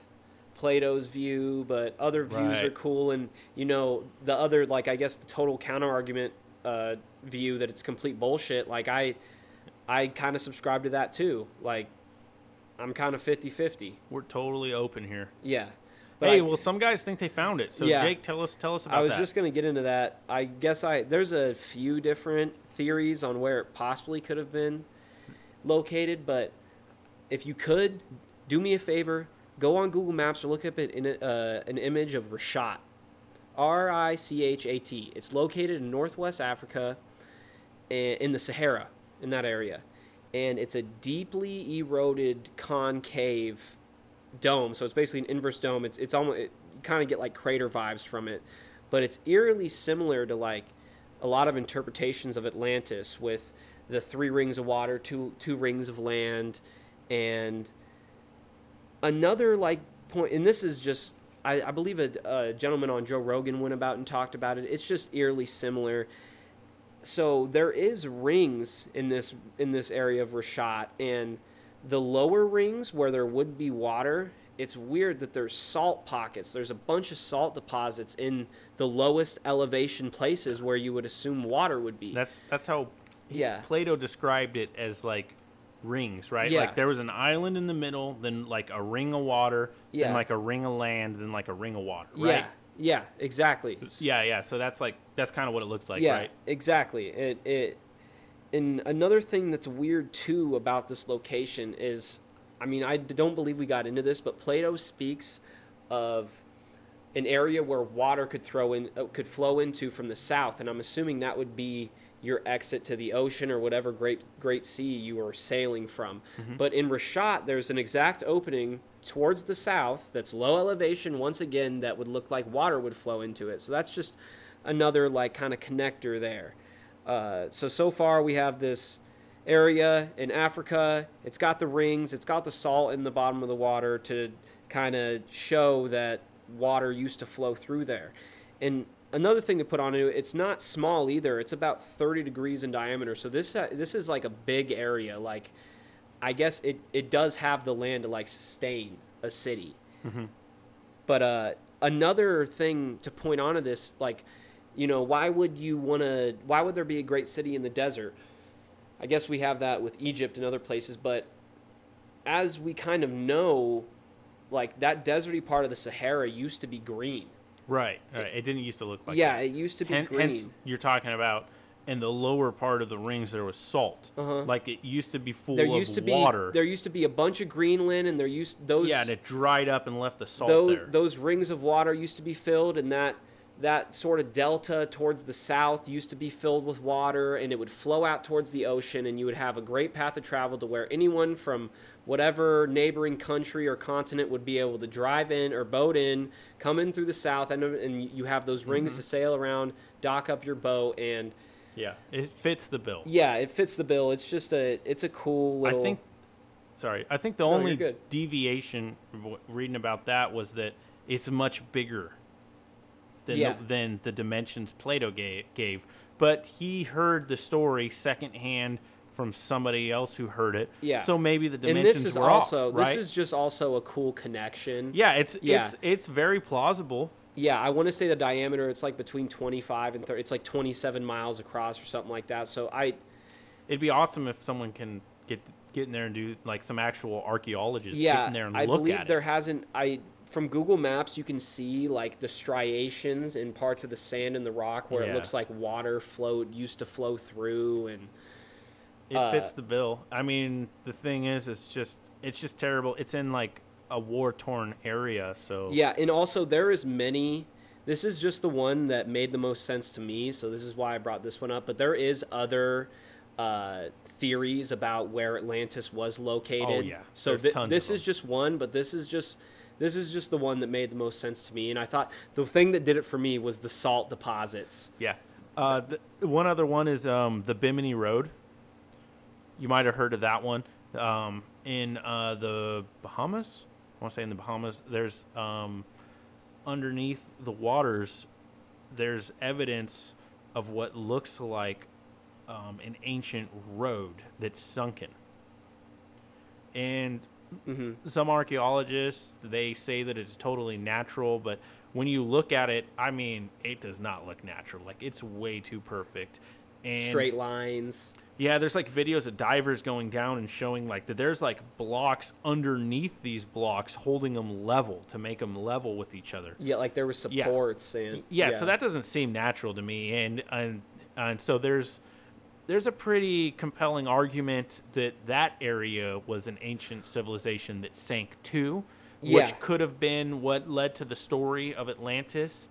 [SPEAKER 2] Plato's view, but other views
[SPEAKER 1] Right.
[SPEAKER 2] are cool. And you know, the other like I guess the total counter argument uh, view that it's complete bullshit. Like I, I kind of subscribe to that too. Like I'm kind of 50-50.
[SPEAKER 1] We're totally open here.
[SPEAKER 2] Yeah. But
[SPEAKER 1] hey,
[SPEAKER 2] I-
[SPEAKER 1] well, some guys think they found it. So
[SPEAKER 2] Yeah.
[SPEAKER 1] Jake, tell us, tell us about that.
[SPEAKER 2] I was
[SPEAKER 1] that.
[SPEAKER 2] just gonna get into that. I guess I there's a few different theories on where it possibly could have been located, but if you could, do me a favor, go on Google Maps or look up it in a, uh, an image of Richat, R I C H A T. It's located in Northwest Africa, in the Sahara, in that area, and it's a deeply eroded concave dome. So it's basically an inverse dome. It's it's almost it, you kind of get like crater vibes from it, but it's eerily similar to like a lot of interpretations of Atlantis with the three rings of water, two two rings of land, and another like point. And this is just I, I believe a, a gentleman on Joe Rogan went about and talked about it. It's just eerily similar. So there is rings in this in this area of Richat and the lower rings where there would be water, it's weird that there's salt pockets. There's a bunch of salt deposits in the lowest elevation places where you would assume water would be.
[SPEAKER 1] That's that's how
[SPEAKER 2] Yeah.
[SPEAKER 1] Plato described it as like rings, right?
[SPEAKER 2] Yeah.
[SPEAKER 1] Like there was an island in the middle, then like a ring of water,
[SPEAKER 2] Yeah.
[SPEAKER 1] then like a ring of land, then like a ring of water, right?
[SPEAKER 2] Yeah. Yeah, exactly.
[SPEAKER 1] Yeah, yeah. So that's like that's kind of what it looks like,
[SPEAKER 2] yeah,
[SPEAKER 1] right?
[SPEAKER 2] exactly. It it and another thing that's weird too about this location is, I mean, I don't believe we got into this, but Plato speaks of an area where water could throw in uh, could flow into from the south, and I'm assuming that would be your exit to the ocean or whatever great great sea you were sailing from. But in Richat, there's an exact opening towards the south that's low elevation once again that would look like water would flow into it. So that's just another like kind of connector there. Uh, so so far we have this area in Africa. It's got the rings. It's got the salt in the bottom of the water to kind of show that water used to flow through there. And another thing to put on it, it's not small either. It's about 30 degrees in diameter. So this uh, this is like a big area. Like I guess it it does have the land to like sustain a city. But uh, another thing to point onto this, like, you know, why would you want to? Why would there be a great city in the desert? I guess we have that with Egypt and other places, but as we kind of know, like that deserty part of the Sahara used to be green.
[SPEAKER 1] Right. right. It didn't used to look like that.
[SPEAKER 2] yeah,
[SPEAKER 1] that.
[SPEAKER 2] it used to be
[SPEAKER 1] Hen-
[SPEAKER 2] green.
[SPEAKER 1] Hence, you're talking about in the lower part of the rings there was salt.
[SPEAKER 2] Uh-huh.
[SPEAKER 1] Like it used to be full
[SPEAKER 2] there
[SPEAKER 1] of
[SPEAKER 2] used to be
[SPEAKER 1] water.
[SPEAKER 2] there used to be a bunch of greenland, and there used those
[SPEAKER 1] yeah, and it dried up and left the salt
[SPEAKER 2] those
[SPEAKER 1] there.
[SPEAKER 2] those rings of water used to be filled and that that sort of delta towards the south used to be filled with water and it would flow out towards the ocean and you would have a great path of travel to where anyone from whatever neighboring country or continent would be able to drive in or boat in come in through the south and, and you have those rings
[SPEAKER 1] Mm-hmm.
[SPEAKER 2] to sail around dock up your boat and
[SPEAKER 1] yeah, it fits the bill.
[SPEAKER 2] yeah it fits the bill it's just a it's a cool little
[SPEAKER 1] I think. Sorry, I think the
[SPEAKER 2] you're
[SPEAKER 1] only
[SPEAKER 2] good.
[SPEAKER 1] deviation reading about that was that it's much bigger than
[SPEAKER 2] Yeah.
[SPEAKER 1] the, than the dimensions Plato gave, gave. But he heard the story secondhand from somebody else who heard it.
[SPEAKER 2] Yeah.
[SPEAKER 1] So maybe the dimensions and
[SPEAKER 2] this is
[SPEAKER 1] were
[SPEAKER 2] also
[SPEAKER 1] off, right?
[SPEAKER 2] this is just also a cool connection
[SPEAKER 1] yeah, it's
[SPEAKER 2] Yeah.
[SPEAKER 1] it's it's very plausible.
[SPEAKER 2] Yeah, I want to say the diameter. It's like between 25 and 30. It's like 27 miles across or something like that. So I,
[SPEAKER 1] It'd be awesome if someone can get get in there and do like some actual archaeologists get
[SPEAKER 2] yeah,
[SPEAKER 1] in there and
[SPEAKER 2] I
[SPEAKER 1] look
[SPEAKER 2] believe
[SPEAKER 1] at
[SPEAKER 2] there
[SPEAKER 1] it.
[SPEAKER 2] hasn't. I from Google Maps you can see like the striations in parts of the sand and the rock where it looks like water flowed used to flow through and
[SPEAKER 1] It
[SPEAKER 2] uh,
[SPEAKER 1] fits the bill. I mean, the thing is, it's just it's just terrible. It's in like a war torn area, so
[SPEAKER 2] Yeah, and also there is many. This is just the one that made the most sense to me, so this is why I brought this one up. But there is other uh, theories about where Atlantis was located.
[SPEAKER 1] Oh, yeah.
[SPEAKER 2] So
[SPEAKER 1] tons
[SPEAKER 2] this is just one, but this is just this is just the one that made the most sense to me. And I thought the thing that did it for me was the salt deposits.
[SPEAKER 1] Yeah. Uh, the, one other one is um, the Bimini Road. You might have heard of that one. Um, in uh, the Bahamas, I want to say in the Bahamas, there's um, underneath the waters, there's evidence of what looks like um, an ancient road that's sunken. And
[SPEAKER 2] hmm
[SPEAKER 1] some archaeologists they say that it's totally natural but when you look at it i mean it does not look natural like it's way too perfect and
[SPEAKER 2] Straight lines.
[SPEAKER 1] yeah there's like videos of divers going down and showing like that there's like blocks underneath these blocks holding them level to make them level with each other
[SPEAKER 2] Yeah, like there was
[SPEAKER 1] Yeah.
[SPEAKER 2] supports and
[SPEAKER 1] yeah, so that doesn't seem natural to me and and and so there's there's a pretty compelling argument that that area was an ancient civilization that sank too which could have been what led to the story of Atlantis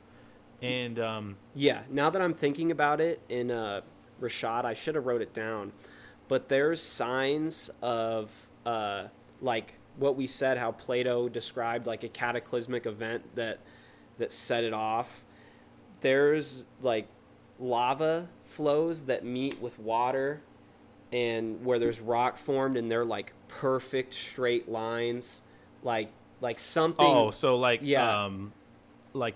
[SPEAKER 1] and um
[SPEAKER 2] Yeah, now that I'm thinking about it in uh, Richat, I should have wrote it down. But there's signs of uh, like what we said, how Plato described like a cataclysmic event that that set it off. There's like lava flows that meet with water and where there's rock formed and they're like perfect straight lines like like something
[SPEAKER 1] oh so like
[SPEAKER 2] Yeah.
[SPEAKER 1] um like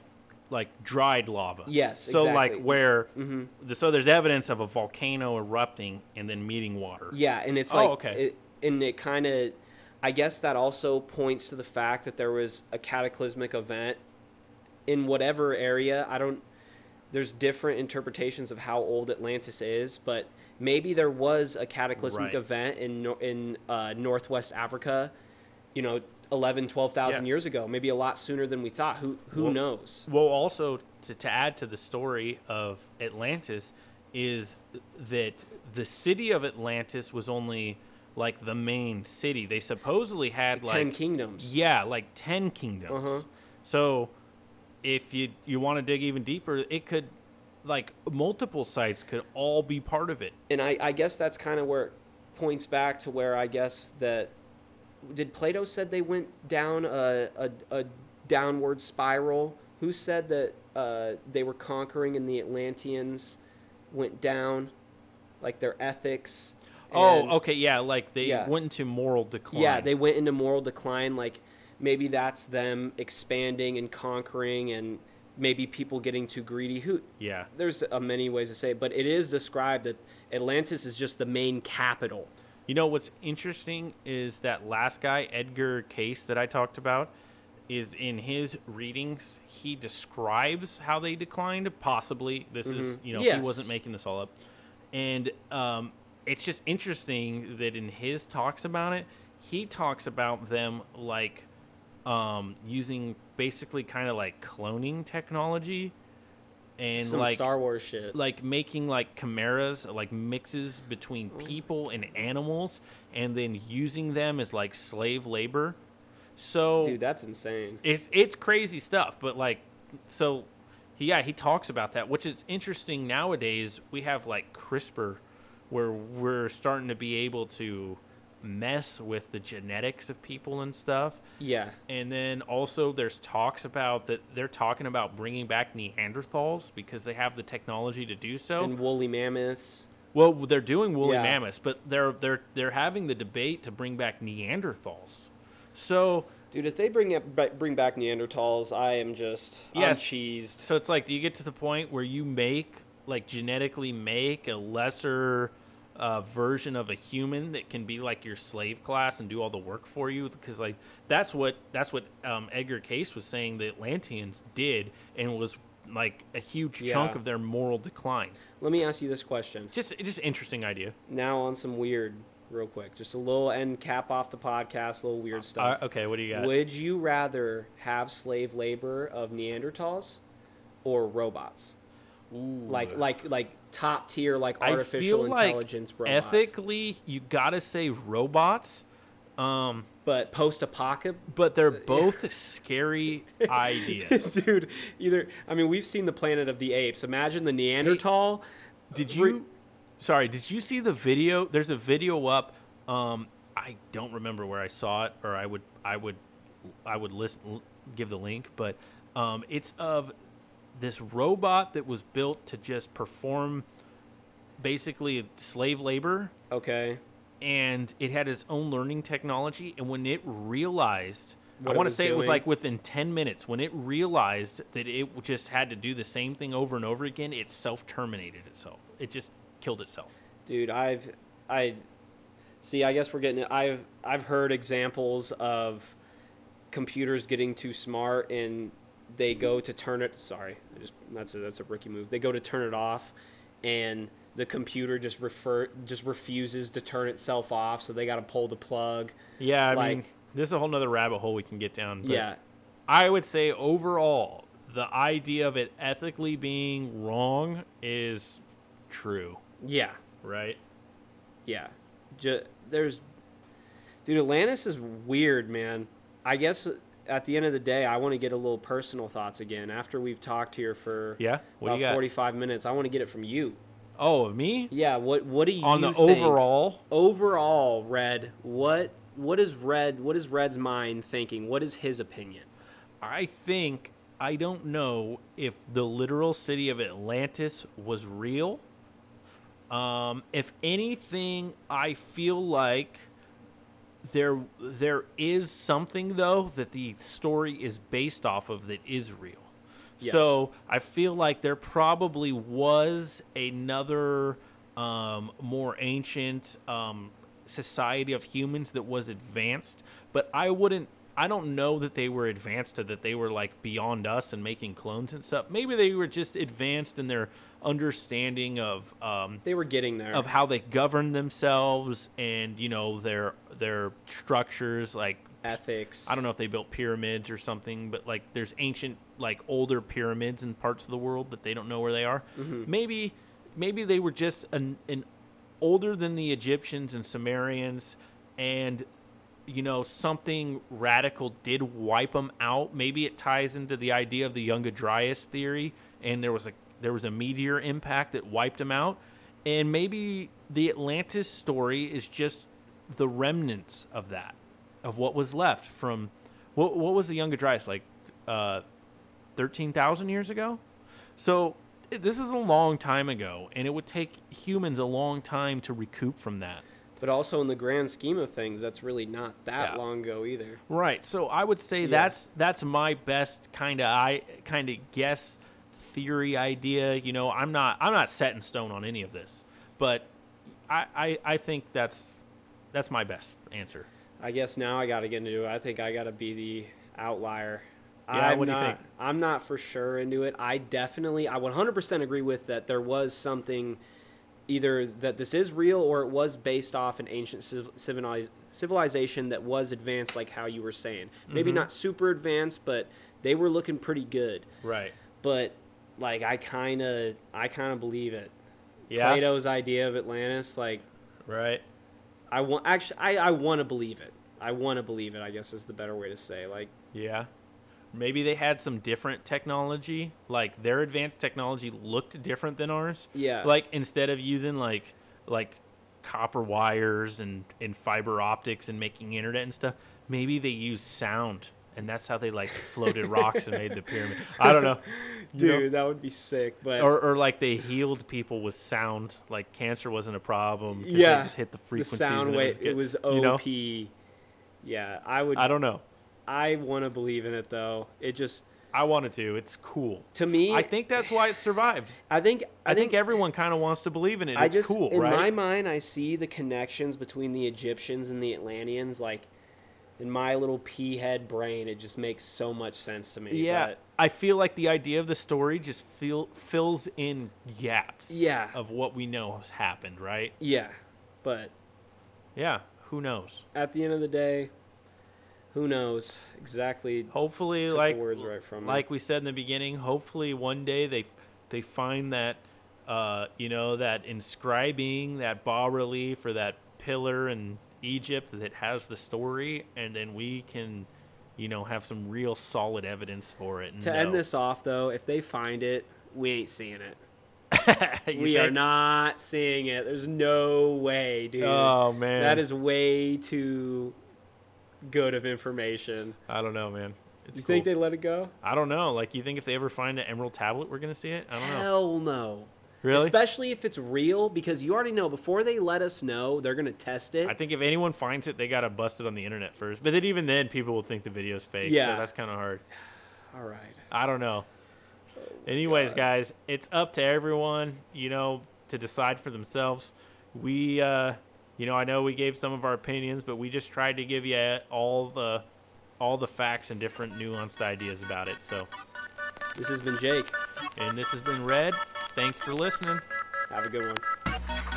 [SPEAKER 1] like dried lava
[SPEAKER 2] Yes,
[SPEAKER 1] so like
[SPEAKER 2] exactly.
[SPEAKER 1] where
[SPEAKER 2] Mhm.
[SPEAKER 1] so there's evidence of a volcano erupting and then meeting water
[SPEAKER 2] Yeah, and it's like Oh,
[SPEAKER 1] okay.
[SPEAKER 2] it, and it kind of I guess that also points to the fact that there was a cataclysmic event in whatever area. I don't. There's different interpretations of how old Atlantis is, but maybe there was a cataclysmic
[SPEAKER 1] Right.
[SPEAKER 2] event in in uh, northwest Africa. You know, 11, 12,000
[SPEAKER 1] Yeah.
[SPEAKER 2] years ago. Maybe a lot sooner than we thought. Who who
[SPEAKER 1] Well-
[SPEAKER 2] knows?
[SPEAKER 1] Well, also to, to add to the story of Atlantis is that the city of Atlantis was only like the main city. They supposedly had like
[SPEAKER 2] Ten kingdoms.
[SPEAKER 1] Yeah, like ten kingdoms.
[SPEAKER 2] Uh-huh.
[SPEAKER 1] So if you you want to dig even deeper, it could like multiple sites could all be part of it.
[SPEAKER 2] and I, I guess that's kind of where it points back to where I guess that did Plato said they went down a, a, a downward spiral. Who said that uh, they were conquering and the Atlanteans went down, like their ethics? and-
[SPEAKER 1] oh, okay, yeah, like they
[SPEAKER 2] Yeah.
[SPEAKER 1] went into moral decline.
[SPEAKER 2] Yeah, they went into moral decline. Like maybe that's them expanding and conquering, and maybe people getting too greedy. Who
[SPEAKER 1] yeah.
[SPEAKER 2] there's uh, many ways to say it, but it is described that Atlantis is just the main capital.
[SPEAKER 1] You know what's interesting is that last guy, Edgar Cayce, that I talked about, is in his readings. He describes how they declined. Possibly, this is you know
[SPEAKER 2] Yes.
[SPEAKER 1] he wasn't making this all up, and um, it's just interesting that in his talks about it, he talks about them like um, using basically kind of like cloning technology, and
[SPEAKER 2] Some
[SPEAKER 1] like
[SPEAKER 2] Star Wars shit.
[SPEAKER 1] like making like chimeras, like mixes between people and animals, and then using them as like slave labor. So
[SPEAKER 2] Dude, that's insane.
[SPEAKER 1] it's it's crazy stuff, but like so he, yeah, he talks about that, which is interesting nowadays. We have like CRISPR where we're starting to be able to mess with the genetics of people and stuff.
[SPEAKER 2] Yeah.
[SPEAKER 1] And then also there's talks about that they're talking about bringing back Neanderthals because they have the technology to do so.
[SPEAKER 2] And woolly mammoths.
[SPEAKER 1] Well, they're doing woolly
[SPEAKER 2] Yeah.
[SPEAKER 1] mammoths, but they're they're they're having the debate to bring back Neanderthals. So
[SPEAKER 2] Dude, if they bring up, bring back Neanderthals, I am just I'm
[SPEAKER 1] Yes.
[SPEAKER 2] cheesed.
[SPEAKER 1] so it's like, do you get to the point where you make like genetically make a lesser uh, version of a human that can be like your slave class and do all the work for you? Because like that's what that's what um, Edgar Cayce was saying the Atlanteans did, and was like a huge chunk of their moral decline.
[SPEAKER 2] Let me ask you this question.
[SPEAKER 1] Just just interesting idea.
[SPEAKER 2] Now on some weird, real quick, just a little end cap off the podcast, a little weird stuff.
[SPEAKER 1] Uh, okay, what do you got?
[SPEAKER 2] Would you rather have slave labor of Neanderthals or robots?
[SPEAKER 1] Ooh.
[SPEAKER 2] Like like like top tier like
[SPEAKER 1] I
[SPEAKER 2] artificial
[SPEAKER 1] feel like
[SPEAKER 2] intelligence robots.
[SPEAKER 1] ethically you gotta say robots um
[SPEAKER 2] but post apocalypse
[SPEAKER 1] but they're both scary ideas.
[SPEAKER 2] Dude either i mean we've seen the planet of the apes. Imagine the neanderthal.
[SPEAKER 1] Did
[SPEAKER 2] Re-
[SPEAKER 1] you sorry did you see the video? There's a video up um i don't remember where i saw it or i would i would i would listen give the link but um it's of this robot that was built to just perform basically slave labor
[SPEAKER 2] okay
[SPEAKER 1] and it had its own learning technology. And when it realized,
[SPEAKER 2] What
[SPEAKER 1] I want to say it was like within 10 minutes, when it realized that it just had to do the same thing over and over again, it self terminated itself. It just killed itself.
[SPEAKER 2] dude i've i see i guess we're getting i've i've heard examples of computers getting too smart and they go to turn it sorry just that's a that's a rookie move they go to turn it off and the computer just refer just refuses to turn itself off so they got to pull the plug
[SPEAKER 1] Yeah, I
[SPEAKER 2] Like-
[SPEAKER 1] mean, this is a whole nother rabbit hole we can get down. But
[SPEAKER 2] yeah
[SPEAKER 1] I would say overall, the idea of it ethically being wrong is true,
[SPEAKER 2] yeah
[SPEAKER 1] right?
[SPEAKER 2] Yeah. Ju- there's Dude, Atlantis is weird, man. I guess at the end of the day, I want to get a little personal thoughts again after we've talked here for
[SPEAKER 1] Yeah. What
[SPEAKER 2] about 45 minutes. I want to get it from you.
[SPEAKER 1] Oh, me?
[SPEAKER 2] Yeah, what what do you
[SPEAKER 1] On the
[SPEAKER 2] think?
[SPEAKER 1] overall,
[SPEAKER 2] overall, Red, what what is Red what is Red's mind thinking? What is his opinion?
[SPEAKER 1] I think I don't know if the literal city of Atlantis was real. Um, if anything, I feel like there there is something though that the story is based off of that is real. So I feel like there probably was another um, more ancient um, society of humans that was advanced, but I wouldn't. I don't know that they were advanced to that they were like beyond us and making clones and stuff. Maybe they were just advanced in their understanding of um,
[SPEAKER 2] They were getting there.
[SPEAKER 1] of how they govern themselves and you know their their structures like
[SPEAKER 2] ethics.
[SPEAKER 1] I don't know if they built pyramids or something, but like there's ancient, like older pyramids in parts of the world that they don't know where they are. Maybe, maybe they were just an, an older than the Egyptians and Sumerians, and you know something radical did wipe them out. Maybe it ties into the idea of the Younger Dryas theory, and there was a there was a meteor impact that wiped them out, and maybe the Atlantis story is just the remnants of that of what was left from what what was the Younger Dryas like uh, thirteen thousand years ago. So this is a long time ago, and it would take humans a long time to recoup from that.
[SPEAKER 2] But also in the grand scheme of things, that's really not that
[SPEAKER 1] Yeah.
[SPEAKER 2] long ago either.
[SPEAKER 1] Right. So I would say
[SPEAKER 2] Yeah.
[SPEAKER 1] that's that's my best kind of I kind of guess theory idea. You know, I'm not I'm not set in stone on any of this, but I I, I think that's that's my best answer.
[SPEAKER 2] I guess now I got to get into it. I think I got to be the outlier.
[SPEAKER 1] Yeah,
[SPEAKER 2] I'm
[SPEAKER 1] what do you think?
[SPEAKER 2] I'm not for sure into it. I definitely, I 100% agree with that. There was something, either that this is real or it was based off an ancient civ- civiliz- civilization that was advanced, like how you were saying. Maybe
[SPEAKER 1] Mm-hmm.
[SPEAKER 2] not super advanced, but they were looking pretty good.
[SPEAKER 1] Right.
[SPEAKER 2] But like, I kind of, I kind of believe it.
[SPEAKER 1] Yeah.
[SPEAKER 2] Plato's idea of Atlantis, like
[SPEAKER 1] Right.
[SPEAKER 2] I want actually I, I want to believe it. I want to believe it. I guess is the better way to say. Like
[SPEAKER 1] Yeah. Maybe they had some different technology. Like their advanced technology looked different than ours.
[SPEAKER 2] Yeah.
[SPEAKER 1] Like instead of using like like copper wires and, and fiber optics and making internet and stuff, maybe they use sound and that's how they like floated rocks and made the pyramid. I don't know. You know?
[SPEAKER 2] dude, that would be sick. But
[SPEAKER 1] Or, or like they healed people with sound, like cancer wasn't a problem.
[SPEAKER 2] yeah,
[SPEAKER 1] they just hit the
[SPEAKER 2] the
[SPEAKER 1] frequencies.
[SPEAKER 2] sound
[SPEAKER 1] and
[SPEAKER 2] wave.
[SPEAKER 1] good,
[SPEAKER 2] It was
[SPEAKER 1] you know?
[SPEAKER 2] OP. Yeah, I would.
[SPEAKER 1] I don't know.
[SPEAKER 2] I want to believe in it though. It just
[SPEAKER 1] I wanted to. It's cool.
[SPEAKER 2] to me.
[SPEAKER 1] I think that's why it survived.
[SPEAKER 2] I think.
[SPEAKER 1] I, think, everyone kind of wants to believe in it. It's
[SPEAKER 2] I just
[SPEAKER 1] cool,
[SPEAKER 2] in
[SPEAKER 1] right?
[SPEAKER 2] my mind I see the connections between the Egyptians and the Atlanteans. Like in my little pea head brain, it just makes so much sense to me.
[SPEAKER 1] yeah,
[SPEAKER 2] but-
[SPEAKER 1] I feel like the idea of the story just feel fills in gaps.
[SPEAKER 2] Yeah.
[SPEAKER 1] of what we know has happened, right?
[SPEAKER 2] yeah, but
[SPEAKER 1] Yeah, who knows?
[SPEAKER 2] at the end of the day, who knows exactly?
[SPEAKER 1] Hopefully, like
[SPEAKER 2] words right from me.
[SPEAKER 1] like we said in the beginning, hopefully one day they they find that uh, you know that inscribing that bas relief or that pillar in Egypt that has the story, and then we can. You know, have some real solid evidence for it. and
[SPEAKER 2] To end this off, though, if they find it, we ain't seeing it. We are not seeing it. There's no way, dude.
[SPEAKER 1] Oh man,
[SPEAKER 2] That is way too good of information.
[SPEAKER 1] I don't know, man. It's
[SPEAKER 2] you
[SPEAKER 1] cool.
[SPEAKER 2] think they let it go?
[SPEAKER 1] I don't know. Like, you think if they ever find an emerald tablet, we're gonna see it? I don't know.
[SPEAKER 2] Hell no.
[SPEAKER 1] Really?
[SPEAKER 2] Especially if it's real, because you already know before they let us know, they're gonna test it.
[SPEAKER 1] I think if anyone finds it, they gotta bust it on the internet first. But then even then, people will think the video's fake.
[SPEAKER 2] Yeah.
[SPEAKER 1] So that's kind of hard.
[SPEAKER 2] All right.
[SPEAKER 1] I don't know. Anyways, guys, it's up to everyone, you know, to decide for themselves. We, uh, you know, I know we gave some of our opinions, but we just tried to give you all the, all the facts and different nuanced ideas about it. So,
[SPEAKER 2] This has been Jake.
[SPEAKER 1] and this has been Red. Thanks for listening.
[SPEAKER 2] Have a good one.